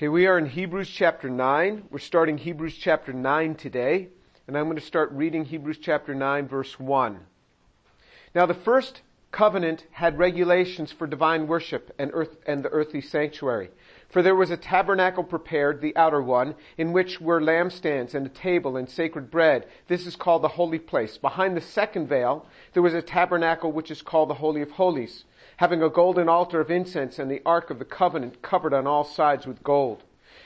Okay, we are in Hebrews chapter 9. We're starting Hebrews chapter 9 today, and I'm going to start reading Hebrews chapter 9 verse 1. Now the first covenant had regulations for divine worship and earth, and the earthly sanctuary. For there was a tabernacle prepared, the outer one, in which were lampstands and a table and sacred bread. This is called the holy place. Behind the second veil, there was a tabernacle which is called the Holy of Holies having a golden altar of incense and the ark of the covenant covered on all sides with gold,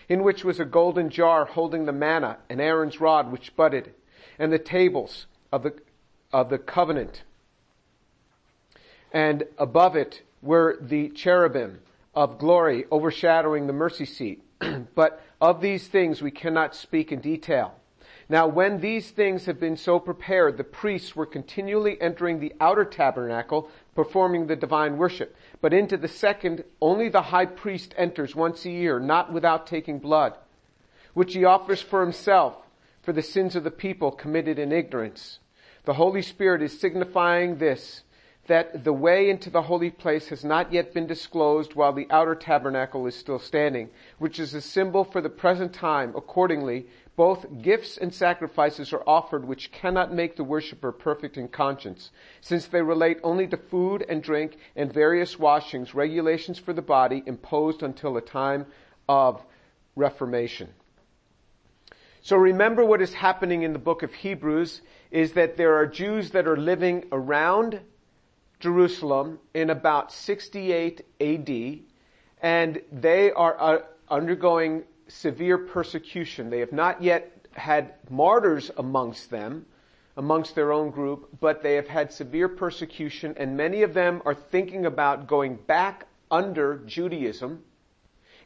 in which was a golden jar holding the manna and Aaron's rod which budded, and the tables of the, of the covenant. And above it were the cherubim of glory overshadowing the mercy seat. but of these things we cannot speak in detail. Now when these things have been so prepared, the priests were continually entering the outer tabernacle, performing the divine worship. But into the second, only the high priest enters once a year, not without taking blood, which he offers for himself for the sins of the people committed in ignorance. The Holy Spirit is signifying this, that the way into the holy place has not yet been disclosed while the outer tabernacle is still standing, which is a symbol for the present time. Accordingly, both gifts and sacrifices are offered which cannot make the worshiper perfect in conscience, since they relate only to food and drink and various washings, regulations for the body imposed until a time of reformation. So remember what is happening in the book of Hebrews is that there are Jews that are living around Jerusalem in about 68 AD, and they are uh, undergoing severe persecution. They have not yet had martyrs amongst them, amongst their own group, but they have had severe persecution and many of them are thinking about going back under Judaism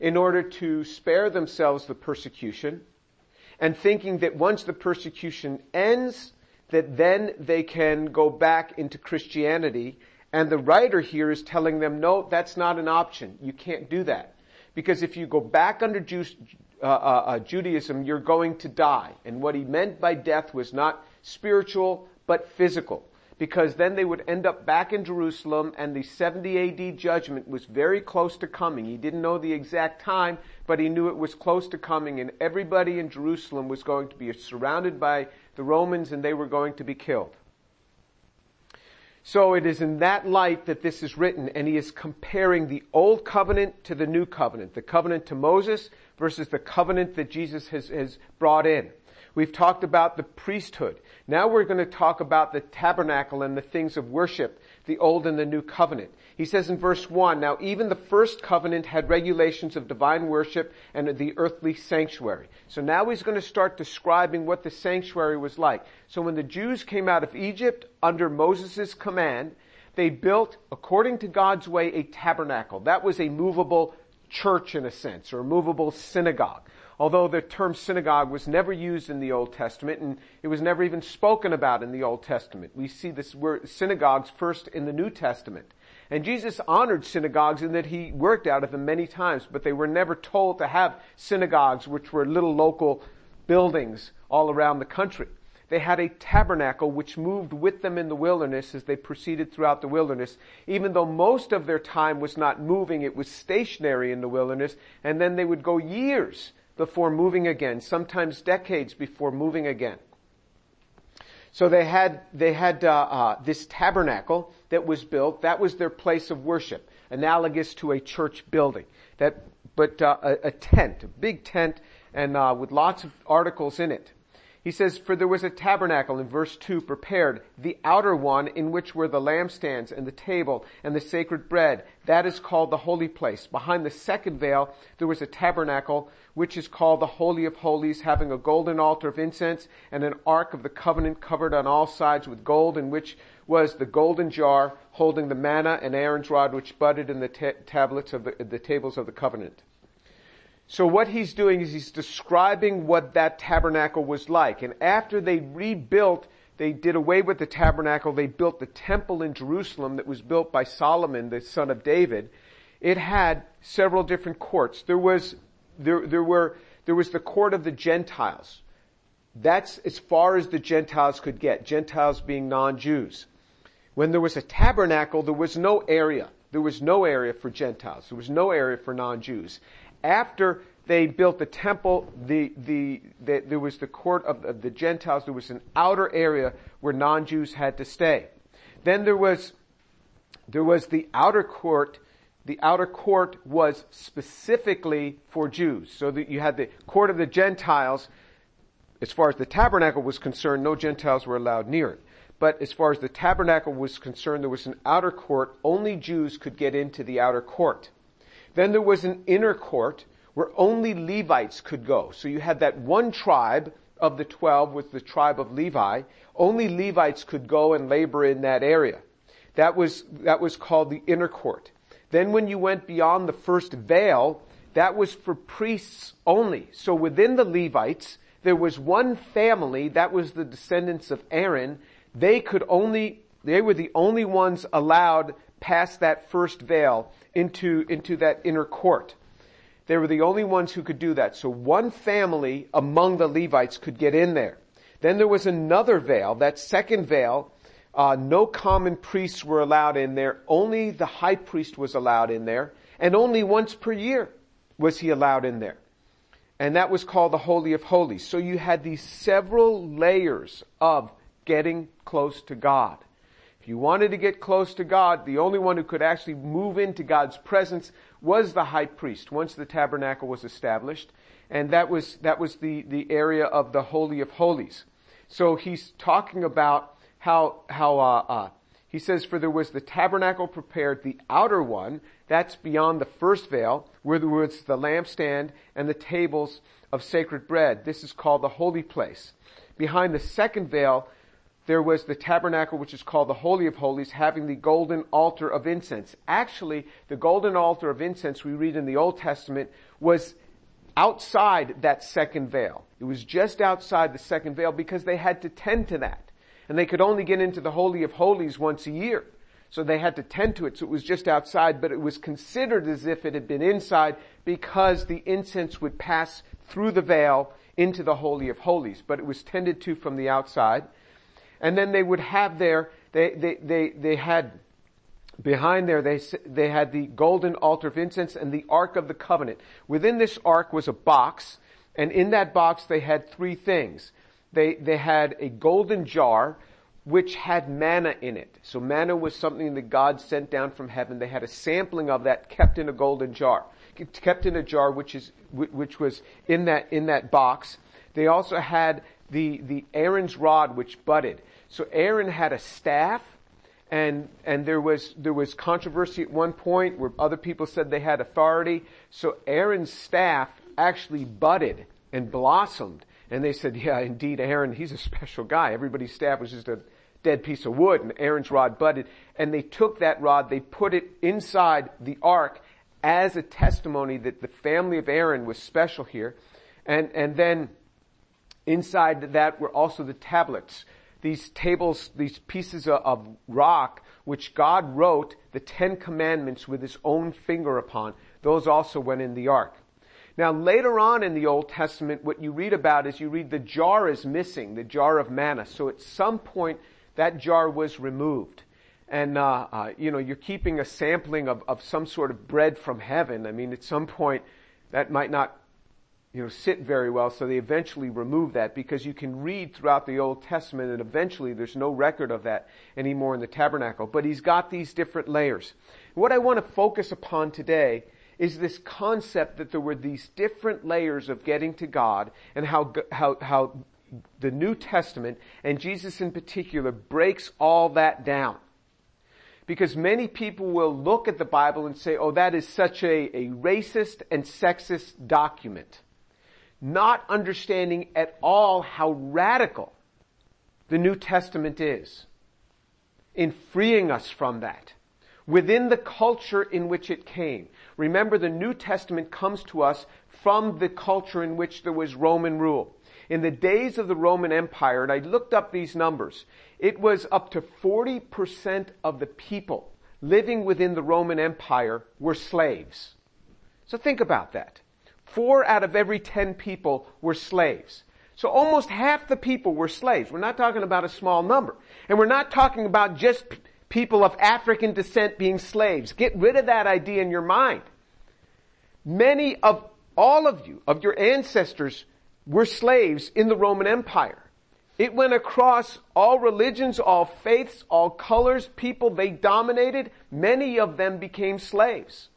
in order to spare themselves the persecution and thinking that once the persecution ends, that then they can go back into Christianity. And the writer here is telling them, no, that's not an option. You can't do that. Because if you go back under uh, uh, uh, Judaism, you're going to die. And what he meant by death was not spiritual, but physical. Because then they would end up back in Jerusalem and the 70 AD judgment was very close to coming. He didn't know the exact time, but he knew it was close to coming and everybody in Jerusalem was going to be surrounded by the Romans and they were going to be killed. So it is in that light that this is written, and he is comparing the old covenant to the new covenant, the covenant to Moses versus the covenant that Jesus has, has brought in. We've talked about the priesthood. Now we're going to talk about the tabernacle and the things of worship, the old and the new covenant. He says in verse 1, now even the first covenant had regulations of divine worship and the earthly sanctuary. So now he's going to start describing what the sanctuary was like. So when the Jews came out of Egypt under Moses' command, they built, according to God's way, a tabernacle. That was a movable church in a sense, or a movable synagogue. Although the term synagogue was never used in the Old Testament and it was never even spoken about in the Old Testament. We see this word synagogues first in the New Testament. And Jesus honored synagogues in that he worked out of them many times, but they were never told to have synagogues, which were little local buildings all around the country. They had a tabernacle which moved with them in the wilderness as they proceeded throughout the wilderness. Even though most of their time was not moving, it was stationary in the wilderness, and then they would go years before moving again, sometimes decades before moving again. So they had, they had uh, uh, this tabernacle that was built. That was their place of worship, analogous to a church building. That, but uh, a, a, tent, a big tent, and uh, with lots of articles in it. He says, for there was a tabernacle in verse 2 prepared, the outer one in which were the lampstands and the table and the sacred bread. That is called the holy place. Behind the second veil, there was a tabernacle which is called the Holy of Holies, having a golden altar of incense and an ark of the covenant covered on all sides with gold in which was the golden jar holding the manna and Aaron's rod which budded in the ta- tablets of the, the tables of the covenant. So what he's doing is he's describing what that tabernacle was like. And after they rebuilt, they did away with the tabernacle, they built the temple in Jerusalem that was built by Solomon, the son of David. It had several different courts. There was, there, there were, there was the court of the Gentiles. That's as far as the Gentiles could get, Gentiles being non-Jews. When there was a tabernacle, there was no area. There was no area for Gentiles. There was no area for non-Jews after they built the temple. The, the, the there was the court of, of the Gentiles. There was an outer area where non-Jews had to stay. Then there was, there was the outer court. The outer court was specifically for Jews. So that you had the court of the Gentiles. As far as the tabernacle was concerned, no Gentiles were allowed near it. But as far as the tabernacle was concerned, there was an outer court. Only Jews could get into the outer court. Then there was an inner court where only Levites could go. So you had that one tribe of the twelve was the tribe of Levi. Only Levites could go and labor in that area. That was, that was called the inner court. Then when you went beyond the first veil, that was for priests only. So within the Levites, there was one family, that was the descendants of Aaron. They could only, they were the only ones allowed past that first veil into, into that inner court. They were the only ones who could do that. So one family among the Levites could get in there. Then there was another veil, that second veil. Uh, no common priests were allowed in there. Only the high priest was allowed in there. And only once per year was he allowed in there. And that was called the Holy of Holies. So you had these several layers of getting close to God. If you wanted to get close to God, the only one who could actually move into God's presence was the high priest once the tabernacle was established. And that was, that was the, the area of the Holy of Holies. So he's talking about how, how, uh, uh, he says, for there was the tabernacle prepared, the outer one, that's beyond the first veil, where there was the lampstand and the tables of sacred bread. This is called the holy place. Behind the second veil, there was the tabernacle, which is called the Holy of Holies, having the golden altar of incense. Actually, the golden altar of incense we read in the Old Testament was outside that second veil. It was just outside the second veil because they had to tend to that. And they could only get into the Holy of Holies once a year. So they had to tend to it. So it was just outside, but it was considered as if it had been inside because the incense would pass through the veil into the Holy of Holies. But it was tended to from the outside. And then they would have there, they, they, they, they had, behind there, they, they had the golden altar of incense and the Ark of the Covenant. Within this Ark was a box, and in that box they had three things. They, they had a golden jar, which had manna in it. So manna was something that God sent down from heaven. They had a sampling of that kept in a golden jar. Kept in a jar which is, which was in that, in that box. They also had the, the Aaron's rod which budded. So Aaron had a staff and, and there was, there was controversy at one point where other people said they had authority. So Aaron's staff actually budded and blossomed. And they said, yeah, indeed, Aaron, he's a special guy. Everybody's staff was just a dead piece of wood and Aaron's rod budded. And they took that rod, they put it inside the ark as a testimony that the family of Aaron was special here. And, and then inside that were also the tablets these tables, these pieces of rock, which God wrote the Ten Commandments with his own finger upon, those also went in the ark. Now later on in the Old Testament, what you read about is you read the jar is missing, the jar of manna. So at some point, that jar was removed. And, uh, uh, you know, you're keeping a sampling of, of some sort of bread from heaven. I mean, at some point, that might not you know, sit very well, so they eventually remove that because you can read throughout the Old Testament and eventually there's no record of that anymore in the tabernacle. But he's got these different layers. What I want to focus upon today is this concept that there were these different layers of getting to God and how, how, how the New Testament and Jesus in particular breaks all that down. Because many people will look at the Bible and say, oh, that is such a, a racist and sexist document not understanding at all how radical the New Testament is in freeing us from that within the culture in which it came. Remember the New Testament comes to us from the culture in which there was Roman rule. In the days of the Roman Empire, and I looked up these numbers, it was up to 40% of the people living within the Roman Empire were slaves. So think about that four out of every ten people were slaves. So almost half the people were slaves. We're not talking about a small number. And we're not talking about just p- people of African descent being slaves. Get rid of that idea in your mind. Many of all of you, of your ancestors, were slaves in the Roman Empire. It went across all religions, all faiths, all colors, people they dominated. Many of them became slaves.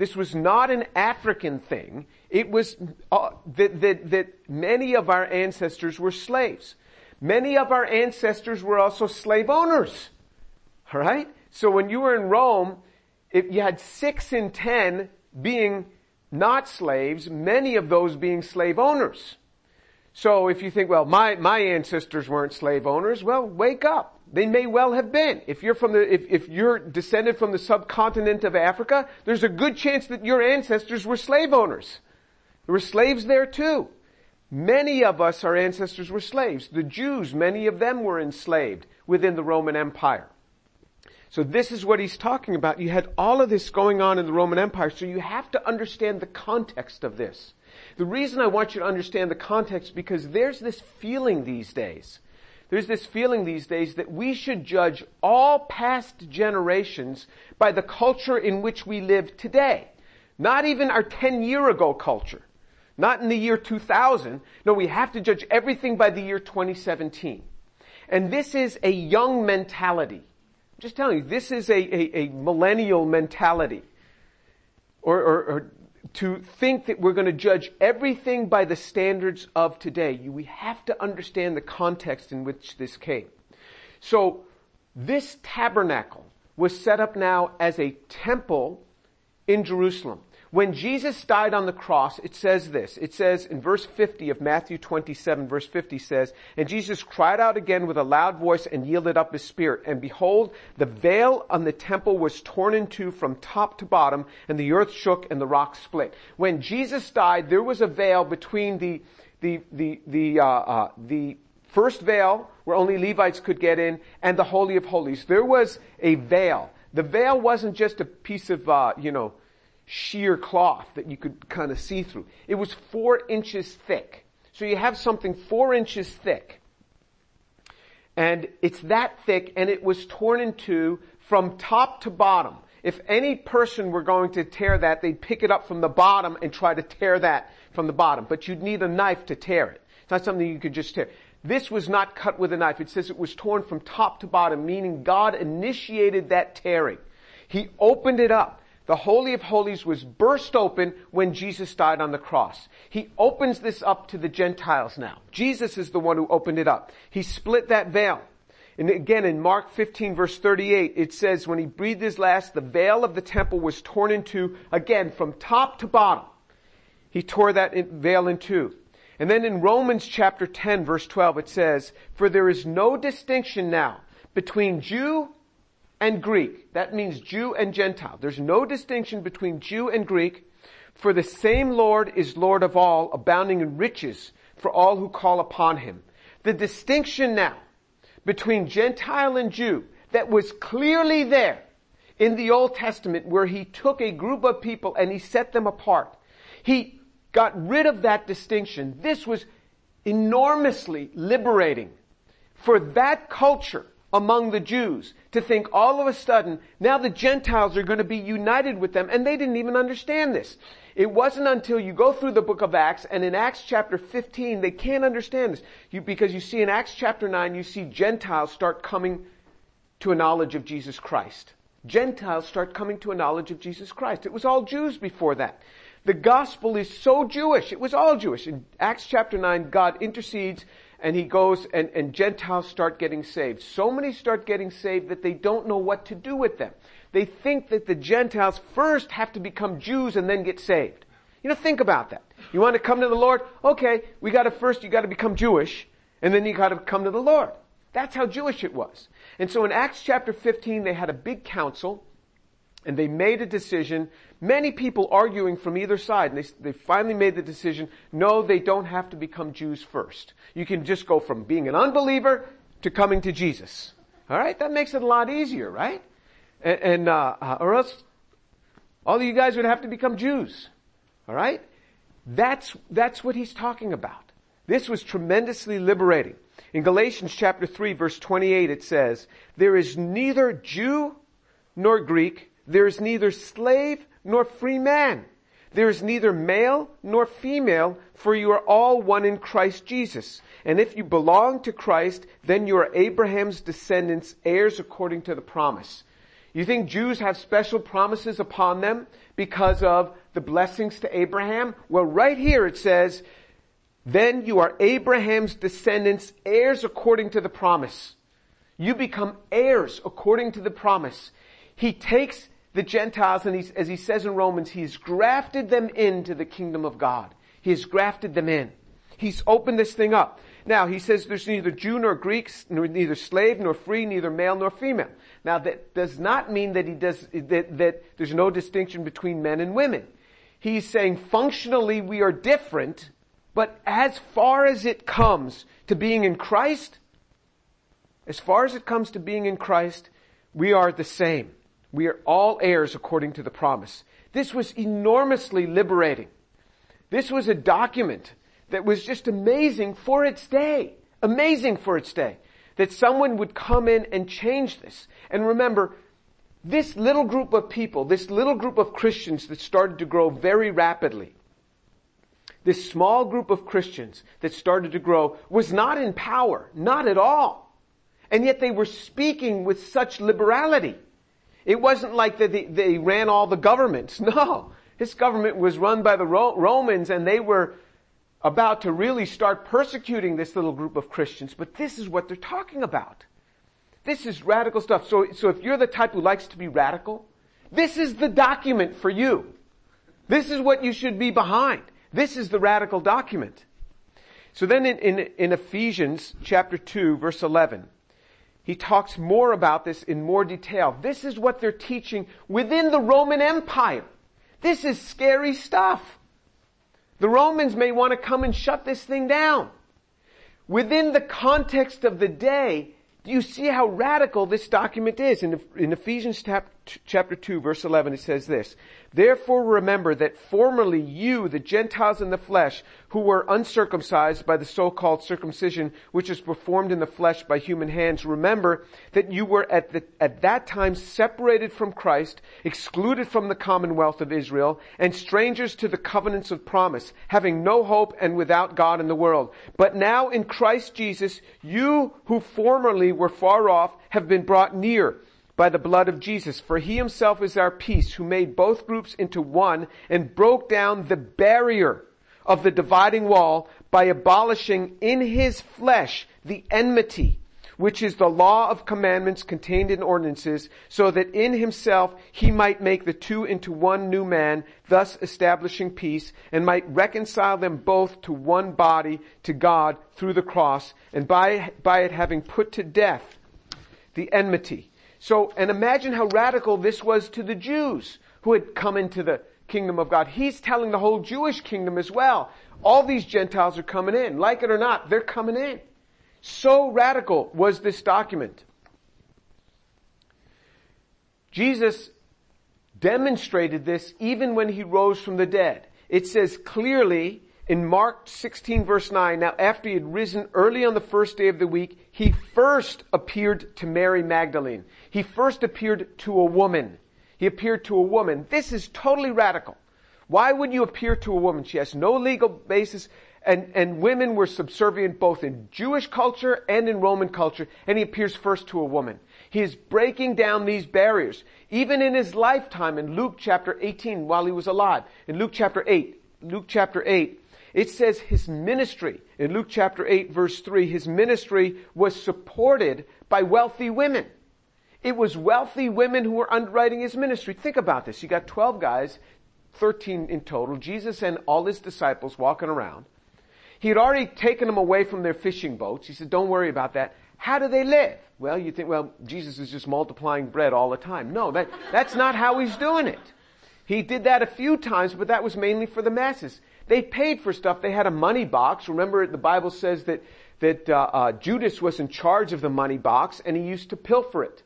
This was not an African thing. It was uh, that, that, that many of our ancestors were slaves. Many of our ancestors were also slave owners. Alright? So when you were in Rome, if you had six in ten being not slaves, many of those being slave owners. So if you think, well, my, my ancestors weren't slave owners, well, wake up. They may well have been. If you're from the, if, if you're descended from the subcontinent of Africa, there's a good chance that your ancestors were slave owners. There were slaves there too. Many of us, our ancestors were slaves. The Jews, many of them were enslaved within the Roman Empire. So this is what he's talking about. You had all of this going on in the Roman Empire, so you have to understand the context of this. The reason I want you to understand the context because there's this feeling these days. There's this feeling these days that we should judge all past generations by the culture in which we live today. Not even our 10 year ago culture. Not in the year 2000. No, we have to judge everything by the year 2017. And this is a young mentality. I'm just telling you, this is a, a, a millennial mentality. Or, or, or, to think that we're going to judge everything by the standards of today. We have to understand the context in which this came. So, this tabernacle was set up now as a temple in Jerusalem. When Jesus died on the cross, it says this. It says in verse 50 of Matthew 27, verse 50 says, And Jesus cried out again with a loud voice and yielded up his spirit. And behold, the veil on the temple was torn in two from top to bottom, and the earth shook and the rocks split. When Jesus died, there was a veil between the, the, the, the, uh, uh, the first veil, where only Levites could get in, and the Holy of Holies. There was a veil. The veil wasn't just a piece of, uh, you know, sheer cloth that you could kind of see through. It was four inches thick. So you have something four inches thick. And it's that thick and it was torn in two from top to bottom. If any person were going to tear that, they'd pick it up from the bottom and try to tear that from the bottom. But you'd need a knife to tear it. It's not something you could just tear. This was not cut with a knife. It says it was torn from top to bottom, meaning God initiated that tearing. He opened it up. The Holy of Holies was burst open when Jesus died on the cross. He opens this up to the Gentiles now. Jesus is the one who opened it up. He split that veil. And again, in Mark 15 verse 38, it says, when he breathed his last, the veil of the temple was torn in two, again, from top to bottom. He tore that veil in two. And then in Romans chapter 10 verse 12, it says, for there is no distinction now between Jew and Greek. That means Jew and Gentile. There's no distinction between Jew and Greek, for the same Lord is Lord of all, abounding in riches for all who call upon him. The distinction now between Gentile and Jew that was clearly there in the Old Testament where he took a group of people and he set them apart. He got rid of that distinction. This was enormously liberating for that culture among the Jews to think all of a sudden now the Gentiles are going to be united with them and they didn't even understand this. It wasn't until you go through the book of Acts and in Acts chapter 15 they can't understand this you, because you see in Acts chapter 9 you see Gentiles start coming to a knowledge of Jesus Christ. Gentiles start coming to a knowledge of Jesus Christ. It was all Jews before that. The gospel is so Jewish. It was all Jewish. In Acts chapter 9, God intercedes and he goes and, and Gentiles start getting saved. So many start getting saved that they don't know what to do with them. They think that the Gentiles first have to become Jews and then get saved. You know, think about that. You want to come to the Lord? Okay, we gotta first, you gotta become Jewish, and then you gotta come to the Lord. That's how Jewish it was. And so in Acts chapter 15, they had a big council, and they made a decision Many people arguing from either side, and they, they finally made the decision, no, they don't have to become Jews first. You can just go from being an unbeliever to coming to Jesus. Alright? That makes it a lot easier, right? And, and uh, uh, or else all of you guys would have to become Jews. Alright? That's, that's what he's talking about. This was tremendously liberating. In Galatians chapter 3 verse 28 it says, there is neither Jew nor Greek, there is neither slave nor free man. There is neither male nor female, for you are all one in Christ Jesus. And if you belong to Christ, then you are Abraham's descendants, heirs according to the promise. You think Jews have special promises upon them because of the blessings to Abraham? Well, right here it says, then you are Abraham's descendants, heirs according to the promise. You become heirs according to the promise. He takes the Gentiles and he's, as he says in Romans, he's grafted them into the kingdom of God. He has grafted them in. He's opened this thing up. Now, he says there's neither Jew nor Greek, nor neither slave nor free, neither male nor female. Now, that does not mean that he does, that, that there's no distinction between men and women. He's saying functionally we are different, but as far as it comes to being in Christ, as far as it comes to being in Christ, we are the same. We are all heirs according to the promise. This was enormously liberating. This was a document that was just amazing for its day. Amazing for its day. That someone would come in and change this. And remember, this little group of people, this little group of Christians that started to grow very rapidly, this small group of Christians that started to grow was not in power, not at all. And yet they were speaking with such liberality. It wasn't like that they, they, ran all the governments. No. This government was run by the Romans and they were about to really start persecuting this little group of Christians. But this is what they're talking about. This is radical stuff. So, so if you're the type who likes to be radical, this is the document for you. This is what you should be behind. This is the radical document. So then in, in, in Ephesians chapter 2 verse 11, he talks more about this in more detail. This is what they're teaching within the Roman Empire. This is scary stuff. The Romans may want to come and shut this thing down. Within the context of the day, do you see how radical this document is? In, Ephesians chapter 2 verse 11 it says this, Therefore remember that formerly you, the Gentiles in the flesh, who were uncircumcised by the so-called circumcision which is performed in the flesh by human hands, remember that you were at, the, at that time separated from Christ, excluded from the commonwealth of Israel, and strangers to the covenants of promise, having no hope and without God in the world. But now in Christ Jesus, you who formerly were far off have been brought near by the blood of Jesus. For he himself is our peace who made both groups into one and broke down the barrier of the dividing wall by abolishing in his flesh the enmity, which is the law of commandments contained in ordinances, so that in himself he might make the two into one new man, thus establishing peace, and might reconcile them both to one body to God through the cross, and by, by it having put to death the enmity. So, and imagine how radical this was to the Jews who had come into the kingdom of God. He's telling the whole Jewish kingdom as well. All these Gentiles are coming in. Like it or not, they're coming in. So radical was this document. Jesus demonstrated this even when he rose from the dead. It says clearly in Mark 16 verse 9, now after he had risen early on the first day of the week, he first appeared to Mary Magdalene. He first appeared to a woman. He appeared to a woman. This is totally radical. Why would you appear to a woman? She has no legal basis and, and women were subservient both in Jewish culture and in Roman culture, and he appears first to a woman. He is breaking down these barriers. Even in his lifetime in Luke chapter 18 while he was alive, in Luke chapter 8, Luke chapter 8, it says his ministry, in Luke chapter 8 verse 3, his ministry was supported by wealthy women. It was wealthy women who were underwriting his ministry. Think about this. You got 12 guys, 13 in total, Jesus and all his disciples walking around. He had already taken them away from their fishing boats. He said, don't worry about that. How do they live? Well, you think, well, Jesus is just multiplying bread all the time. No, that, that's not how he's doing it. He did that a few times, but that was mainly for the masses. They paid for stuff. They had a money box. Remember, the Bible says that that uh, uh, Judas was in charge of the money box, and he used to pilfer it.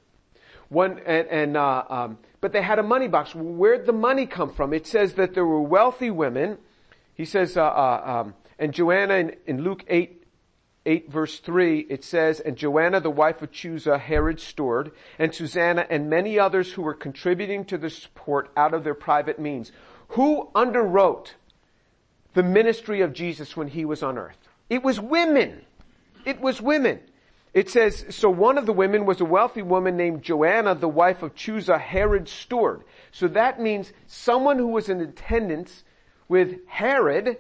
One and, and uh, um, but they had a money box. Where'd the money come from? It says that there were wealthy women. He says, uh, uh, um, and Joanna in, in Luke eight 8 verse 3, it says, And Joanna, the wife of Chuza, Herod's steward, and Susanna, and many others who were contributing to the support out of their private means. Who underwrote the ministry of Jesus when he was on earth? It was women. It was women. It says, so one of the women was a wealthy woman named Joanna, the wife of Chuza, Herod's steward. So that means someone who was in attendance with Herod.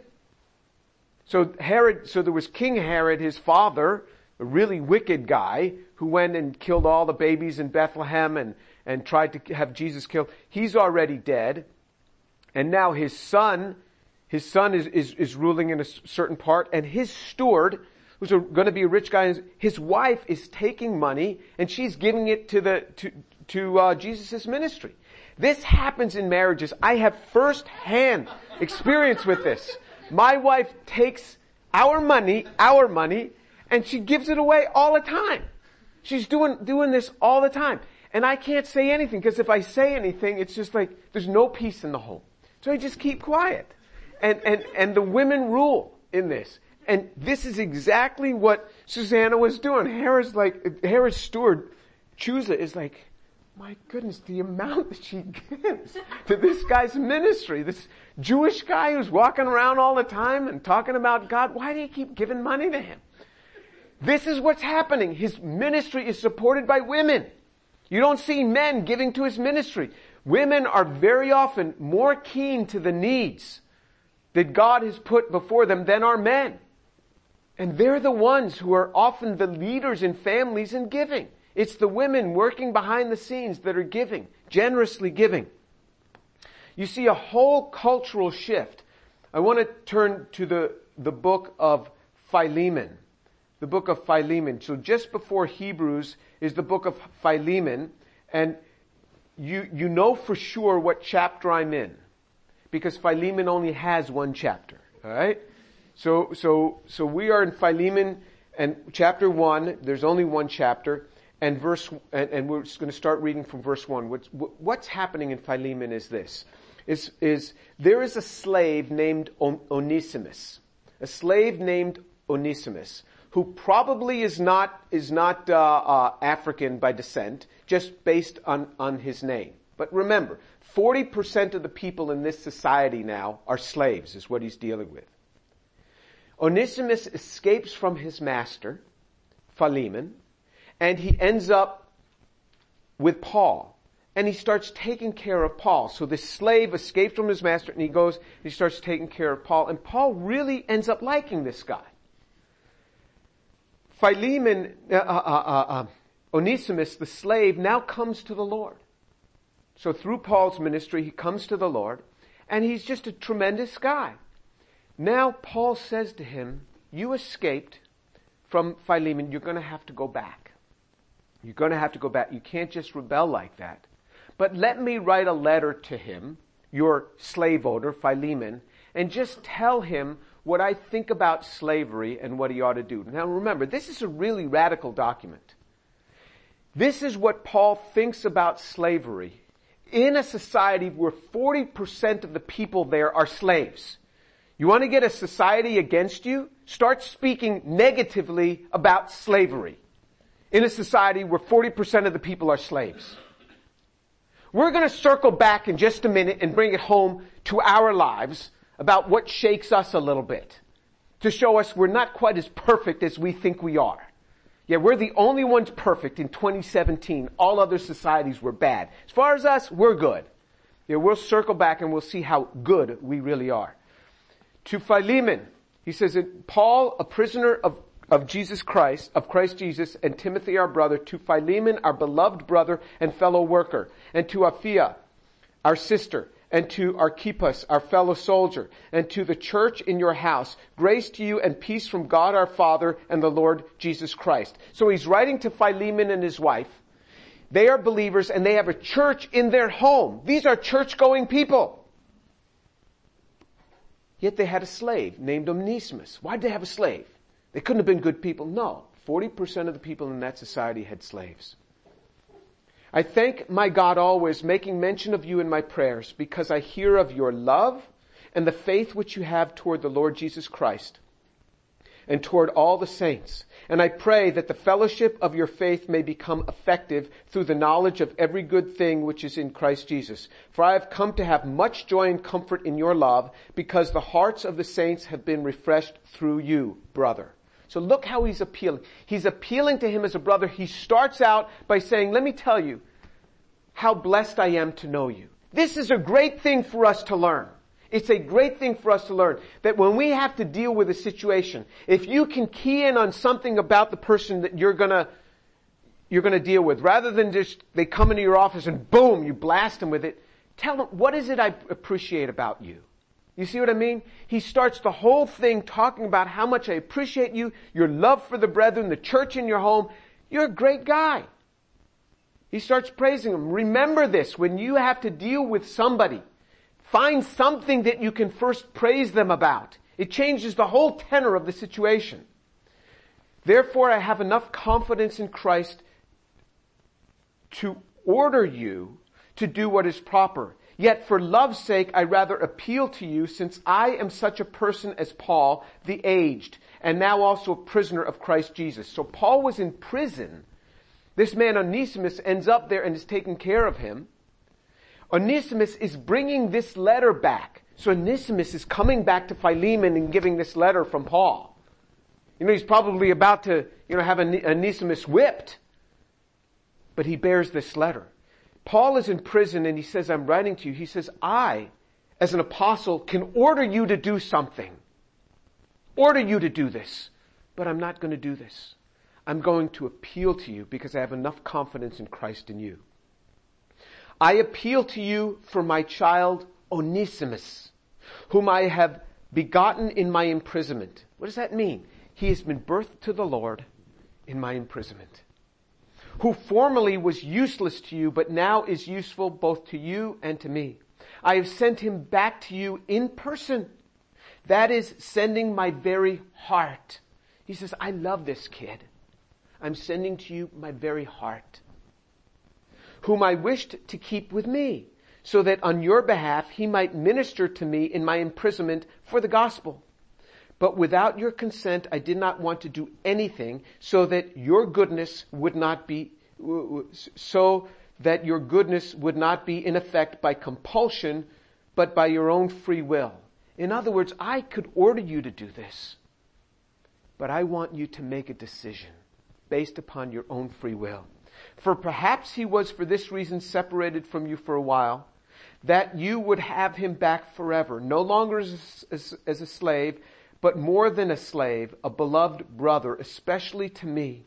So Herod, so there was King Herod, his father, a really wicked guy who went and killed all the babies in Bethlehem and, and tried to have Jesus killed. He's already dead. And now his son, his son is, is, is ruling in a certain part and his steward, who's going to be a rich guy, his wife is taking money and she's giving it to the, to, to uh, Jesus' ministry. This happens in marriages. I have first-hand experience with this. My wife takes our money, our money, and she gives it away all the time. She's doing, doing this all the time. And I can't say anything because if I say anything, it's just like, there's no peace in the home. So I just keep quiet. And, and, and the women rule in this. And this is exactly what Susanna was doing. Herod's like, Herod's steward, Chuza, is like, my goodness, the amount that she gives to this guy's ministry, this Jewish guy who's walking around all the time and talking about God, why do you keep giving money to him? This is what's happening. His ministry is supported by women. You don't see men giving to his ministry. Women are very often more keen to the needs that God has put before them than are men. And they're the ones who are often the leaders in families in giving. It's the women working behind the scenes that are giving, generously giving. You see a whole cultural shift. I want to turn to the, the book of Philemon the book of Philemon. So just before Hebrews is the book of Philemon, and you, you know for sure what chapter I'm in, because Philemon only has one chapter, alright? So, so, so we are in Philemon and chapter one, there's only one chapter, and verse, and, and we're just going to start reading from verse one. What's, what's happening in Philemon is this, is, is there is a slave named Onesimus, a slave named Onesimus, who probably is not is not uh, uh, African by descent, just based on on his name. But remember, forty percent of the people in this society now are slaves, is what he's dealing with. Onesimus escapes from his master, Philemon, and he ends up with Paul. And he starts taking care of Paul. So this slave escapes from his master and he goes, and he starts taking care of Paul. And Paul really ends up liking this guy. Philemon, uh, uh, uh, uh, Onesimus, the slave, now comes to the Lord. So through Paul's ministry, he comes to the Lord, and he's just a tremendous guy. Now Paul says to him, you escaped from Philemon, you're gonna have to go back. You're gonna have to go back. You can't just rebel like that. But let me write a letter to him, your slave owner, Philemon, and just tell him what I think about slavery and what he ought to do. Now remember, this is a really radical document. This is what Paul thinks about slavery in a society where 40% of the people there are slaves. You want to get a society against you? Start speaking negatively about slavery in a society where 40% of the people are slaves. We're going to circle back in just a minute and bring it home to our lives about what shakes us a little bit to show us we're not quite as perfect as we think we are. Yeah, we're the only ones perfect in 2017. All other societies were bad. As far as us, we're good. Yeah, we'll circle back and we'll see how good we really are. To Philemon, he says that Paul, a prisoner of, of Jesus Christ, of Christ Jesus, and Timothy our brother, to Philemon, our beloved brother and fellow worker, and to Apphia, our sister, and to Archippus, our fellow soldier, and to the church in your house. Grace to you and peace from God our Father and the Lord Jesus Christ. So he's writing to Philemon and his wife. They are believers and they have a church in their home. These are church going people. Yet they had a slave named Onesimus. Why did they have a slave? They couldn't have been good people. No. 40% of the people in that society had slaves. I thank my God always, making mention of you in my prayers, because I hear of your love and the faith which you have toward the Lord Jesus Christ. and toward all the saints. And I pray that the fellowship of your faith may become effective through the knowledge of every good thing which is in Christ Jesus. For I have come to have much joy and comfort in your love because the hearts of the saints have been refreshed through you, brother. So look how he's appealing. He's appealing to him as a brother. He starts out by saying, let me tell you how blessed I am to know you. This is a great thing for us to learn. It's a great thing for us to learn that when we have to deal with a situation, if you can key in on something about the person that you're gonna, you're gonna deal with, rather than just they come into your office and boom, you blast them with it, tell them, what is it I appreciate about you? You see what I mean? He starts the whole thing talking about how much I appreciate you, your love for the brethren, the church in your home. You're a great guy. He starts praising him. Remember this, when you have to deal with somebody, Find something that you can first praise them about. It changes the whole tenor of the situation. Therefore, I have enough confidence in Christ to order you to do what is proper. Yet for love's sake, I rather appeal to you since I am such a person as Paul, the aged, and now also a prisoner of Christ Jesus. So Paul was in prison. This man Onesimus ends up there and is taking care of him. Onesimus is bringing this letter back. So Onesimus is coming back to Philemon and giving this letter from Paul. You know, he's probably about to, you know, have Onesimus whipped. But he bears this letter. Paul is in prison and he says, I'm writing to you. He says, I, as an apostle, can order you to do something. Order you to do this. But I'm not going to do this. I'm going to appeal to you because I have enough confidence in Christ in you. I appeal to you for my child Onesimus, whom I have begotten in my imprisonment. What does that mean? He has been birthed to the Lord in my imprisonment. Who formerly was useless to you, but now is useful both to you and to me. I have sent him back to you in person. That is sending my very heart. He says, I love this kid. I'm sending to you my very heart whom I wished to keep with me, so that on your behalf he might minister to me in my imprisonment for the gospel. But without your consent, I did not want to do anything so that your goodness would not be, so that your goodness would not be in effect by compulsion, but by your own free will. In other words, I could order you to do this, but I want you to make a decision based upon your own free will. For perhaps he was for this reason separated from you for a while, that you would have him back forever, no longer as, as, as a slave, but more than a slave, a beloved brother, especially to me.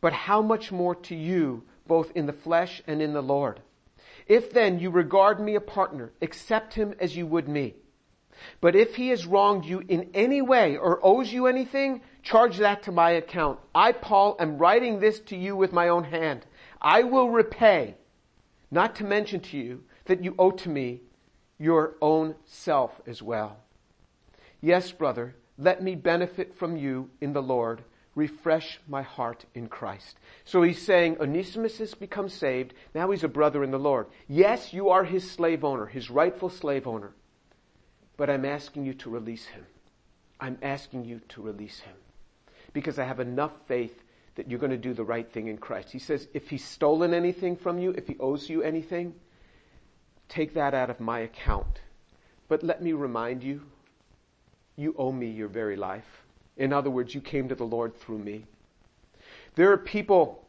But how much more to you, both in the flesh and in the Lord? If then you regard me a partner, accept him as you would me. But if he has wronged you in any way or owes you anything, charge that to my account. I, Paul, am writing this to you with my own hand. I will repay, not to mention to you that you owe to me your own self as well. Yes, brother, let me benefit from you in the Lord. Refresh my heart in Christ. So he's saying Onesimus has become saved. Now he's a brother in the Lord. Yes, you are his slave owner, his rightful slave owner. But I'm asking you to release him. I'm asking you to release him. Because I have enough faith that you're going to do the right thing in Christ. He says, if he's stolen anything from you, if he owes you anything, take that out of my account. But let me remind you, you owe me your very life. In other words, you came to the Lord through me. There are people,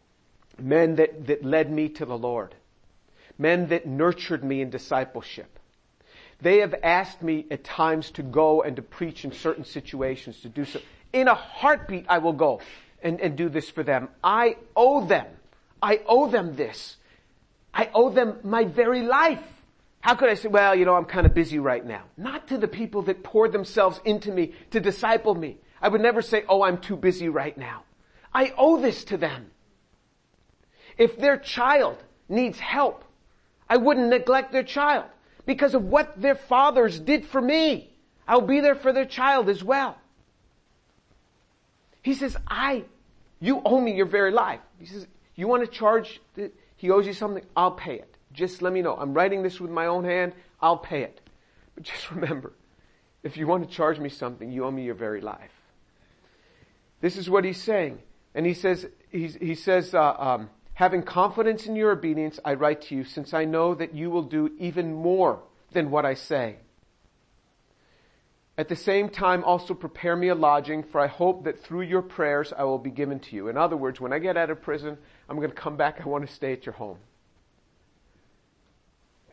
men that, that led me to the Lord, men that nurtured me in discipleship. They have asked me at times to go and to preach in certain situations, to do so. In a heartbeat, I will go and, and do this for them. I owe them. I owe them this. I owe them my very life. How could I say, well, you know, I'm kind of busy right now? Not to the people that poured themselves into me to disciple me. I would never say, oh, I'm too busy right now. I owe this to them. If their child needs help, I wouldn't neglect their child because of what their fathers did for me. I'll be there for their child as well. He says, I you owe me your very life. He says, you want to charge, the, he owes you something? I'll pay it. Just let me know. I'm writing this with my own hand. I'll pay it. But just remember, if you want to charge me something, you owe me your very life. This is what he's saying. And he says, he says, uh, um, having confidence in your obedience, I write to you, since I know that you will do even more than what I say. At the same time, also prepare me a lodging, for I hope that through your prayers I will be given to you. In other words, when I get out of prison, I'm going to come back. I want to stay at your home.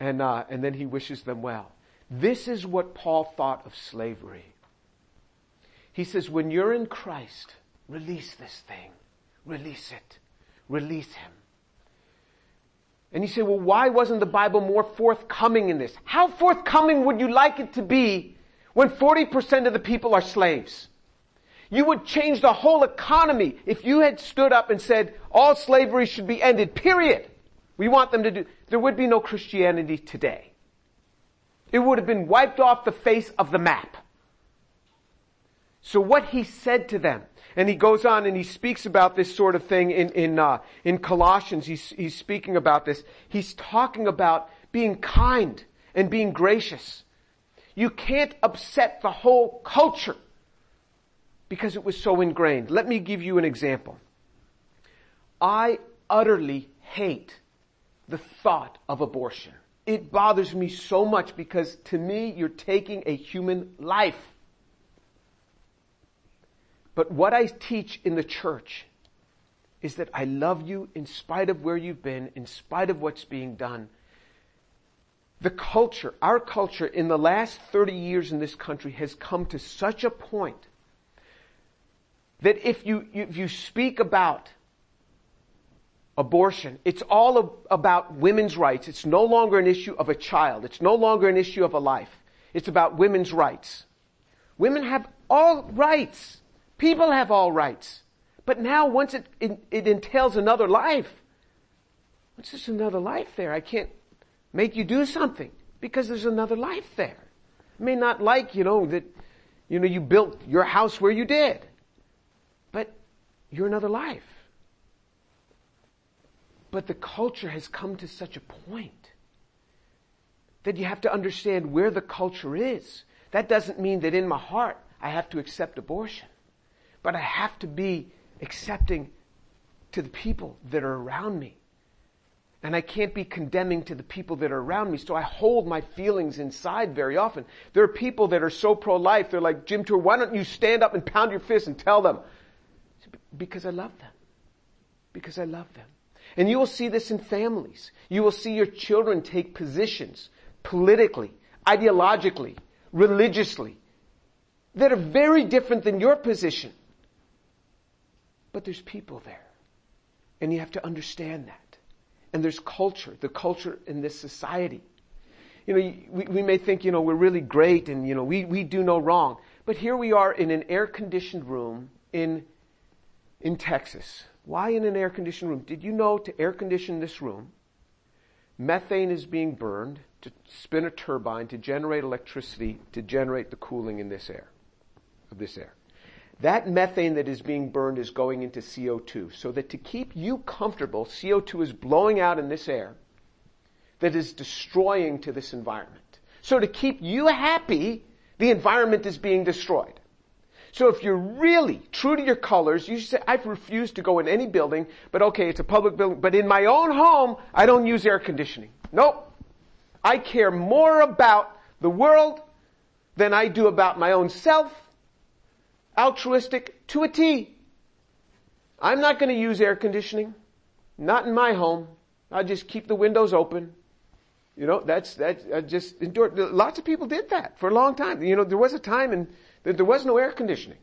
And, uh, and then he wishes them well. This is what Paul thought of slavery. He says, when you're in Christ, release this thing. Release it. Release him. And you say, well, why wasn't the Bible more forthcoming in this? How forthcoming would you like it to be when 40% of the people are slaves. You would change the whole economy if you had stood up and said, all slavery should be ended, period. We want them to do, there would be no Christianity today. It would have been wiped off the face of the map. So what he said to them, and he goes on and he speaks about this sort of thing in, in, uh, in Colossians, he's, he's speaking about this. He's talking about being kind and being gracious. You can't upset the whole culture because it was so ingrained. Let me give you an example. I utterly hate the thought of abortion. It bothers me so much because to me, you're taking a human life. But what I teach in the church is that I love you in spite of where you've been, in spite of what's being done the culture, our culture in the last 30 years in this country has come to such a point that if you, if you speak about abortion, it's all about women's rights. It's no longer an issue of a child. It's no longer an issue of a life. It's about women's rights. Women have all rights. People have all rights. But now once it, it, it entails another life, what's this another life there? I can't, make you do something because there's another life there. I may not like, you know, that, you know, you built your house where you did, but you're another life. But the culture has come to such a point that you have to understand where the culture is. That doesn't mean that in my heart I have to accept abortion, but I have to be accepting to the people that are around me and I can't be condemning to the people that are around me. So I hold my feelings inside very often. There are people that are so pro-life. They're like, Jim Tour, why don't you stand up and pound your fist and tell them? Because I love them. Because I love them. And you will see this in families. You will see your children take positions politically, ideologically, religiously that are very different than your position. But there's people there. And you have to understand that and there's culture, the culture in this society. You know, we, we may think, you know, we're really great and, you know, we, we do no wrong. But here we are in an air conditioned room in, in Texas. Why in an air conditioned room? Did you know to air condition this room, methane is being burned to spin a turbine to generate electricity to generate the cooling in this air, of this air. That methane that is being burned is going into CO2. So that to keep you comfortable, CO2 is blowing out in this air that is destroying to this environment. So to keep you happy, the environment is being destroyed. So if you're really true to your colors, you should say, I've refused to go in any building, but okay, it's a public building, but in my own home, I don't use air conditioning. Nope. I care more about the world than I do about my own self altruistic to a T. I'm not going to use air conditioning. Not in my home. I just keep the windows open. You know, that's, that's, I just endured. Lots of people did that for a long time. You know, there was a time and there was no air conditioning.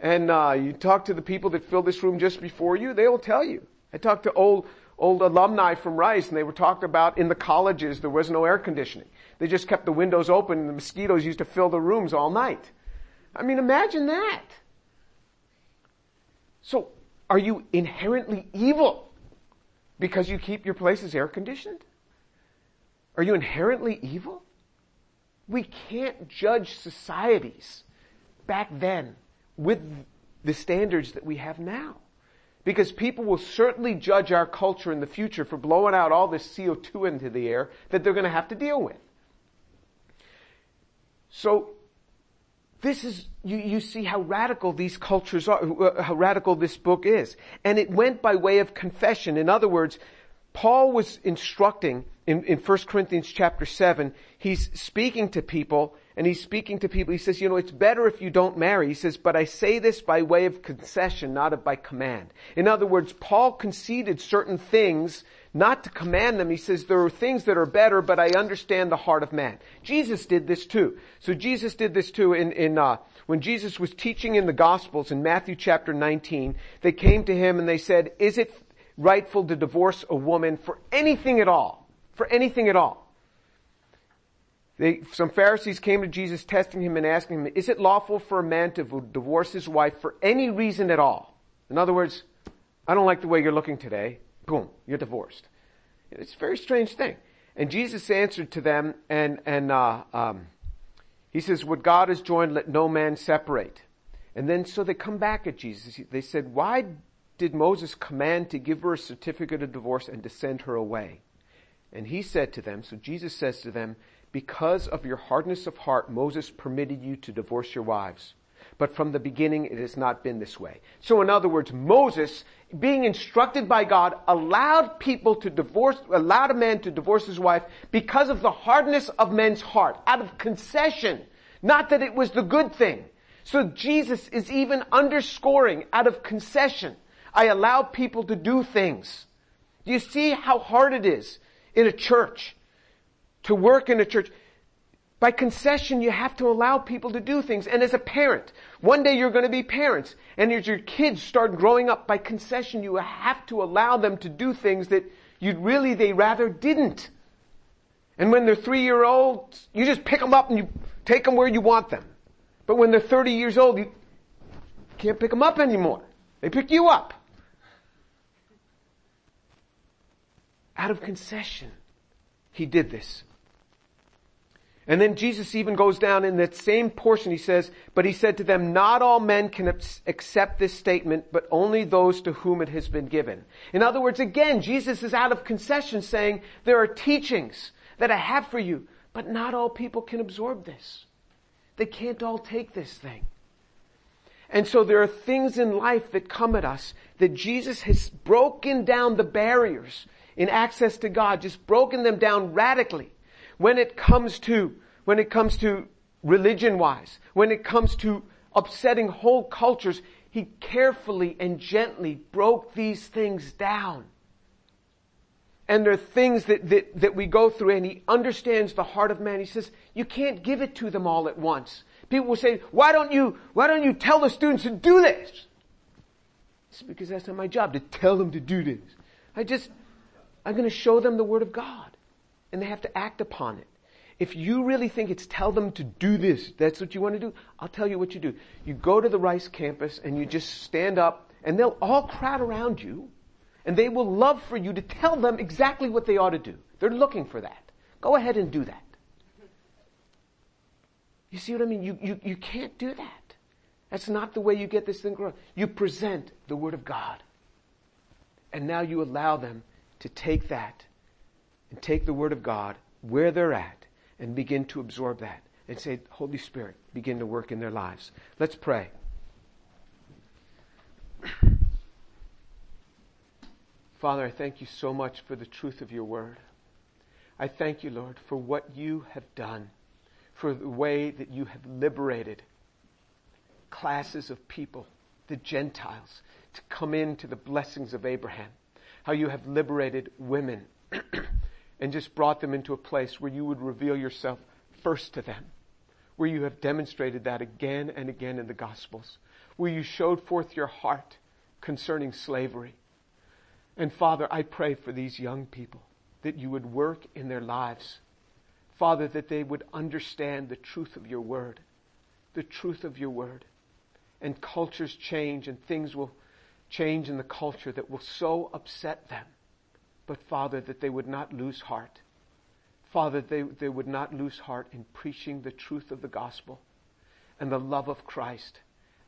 And, uh, you talk to the people that filled this room just before you, they will tell you. I talked to old, old alumni from Rice and they were talked about in the colleges there was no air conditioning. They just kept the windows open and the mosquitoes used to fill the rooms all night. I mean, imagine that. So, are you inherently evil because you keep your places air conditioned? Are you inherently evil? We can't judge societies back then with the standards that we have now. Because people will certainly judge our culture in the future for blowing out all this CO2 into the air that they're going to have to deal with. So this is, you, you see how radical these cultures are, uh, how radical this book is. And it went by way of confession. In other words, Paul was instructing in, in 1 Corinthians chapter 7, he's speaking to people and he's speaking to people. He says, you know, it's better if you don't marry. He says, but I say this by way of concession, not by command. In other words, Paul conceded certain things not to command them. He says there are things that are better, but I understand the heart of man. Jesus did this too. So Jesus did this too in, in uh, when Jesus was teaching in the Gospels in Matthew chapter 19. They came to him and they said, "Is it rightful to divorce a woman for anything at all? For anything at all?" They, some Pharisees came to Jesus testing him and asking him, is it lawful for a man to divorce his wife for any reason at all? In other words, I don't like the way you're looking today boom, you're divorced. It's a very strange thing. And Jesus answered to them, and and uh, um, he says, "What God has joined, let no man separate." And then so they come back at Jesus. They said, "Why did Moses command to give her a certificate of divorce and to send her away?" And he said to them, so Jesus says to them, "Because of your hardness of heart, Moses permitted you to divorce your wives." But from the beginning, it has not been this way. So in other words, Moses, being instructed by God, allowed people to divorce, allowed a man to divorce his wife because of the hardness of men's heart, out of concession. Not that it was the good thing. So Jesus is even underscoring out of concession. I allow people to do things. Do you see how hard it is in a church to work in a church? By concession, you have to allow people to do things. And as a parent, one day you're going to be parents. And as your kids start growing up, by concession, you have to allow them to do things that you'd really, they rather didn't. And when they're three year old, you just pick them up and you take them where you want them. But when they're 30 years old, you can't pick them up anymore. They pick you up. Out of concession, he did this. And then Jesus even goes down in that same portion, he says, but he said to them, not all men can accept this statement, but only those to whom it has been given. In other words, again, Jesus is out of concession saying, there are teachings that I have for you, but not all people can absorb this. They can't all take this thing. And so there are things in life that come at us that Jesus has broken down the barriers in access to God, just broken them down radically when it comes to, when it comes to religion wise, when it comes to upsetting whole cultures, he carefully and gently broke these things down. And there are things that, that, that we go through and he understands the heart of man. He says, you can't give it to them all at once. People will say, why don't you, why don't you tell the students to do this? It's because that's not my job to tell them to do this. I just, I'm going to show them the word of God and they have to act upon it. If you really think it's tell them to do this, that's what you want to do, I'll tell you what you do. You go to the Rice campus and you just stand up and they'll all crowd around you and they will love for you to tell them exactly what they ought to do. They're looking for that. Go ahead and do that. You see what I mean? You, you, you can't do that. That's not the way you get this thing growing. You present the Word of God. And now you allow them to take that take the Word of God where they're at and begin to absorb that and say, Holy Spirit, begin to work in their lives. Let's pray. Father, I thank you so much for the truth of your word. I thank you, Lord, for what you have done, for the way that you have liberated classes of people, the Gentiles, to come into the blessings of Abraham. How you have liberated women and just brought them into a place where you would reveal yourself first to them, where you have demonstrated that again and again in the Gospels, where you showed forth your heart concerning slavery. And Father, I pray for these young people that you would work in their lives. Father, that they would understand the truth of your word, the truth of your word. And cultures change and things will change in the culture that will so upset them but Father, that they would not lose heart. Father, they, they would not lose heart in preaching the truth of the gospel and the love of Christ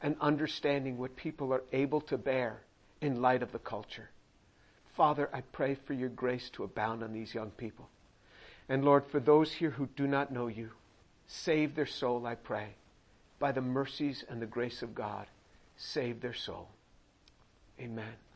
and understanding what people are able to bear in light of the culture. Father, I pray for your grace to abound on these young people. And Lord, for those here who do not know you, save their soul, I pray. by the mercies and the grace of God, save their soul. Amen.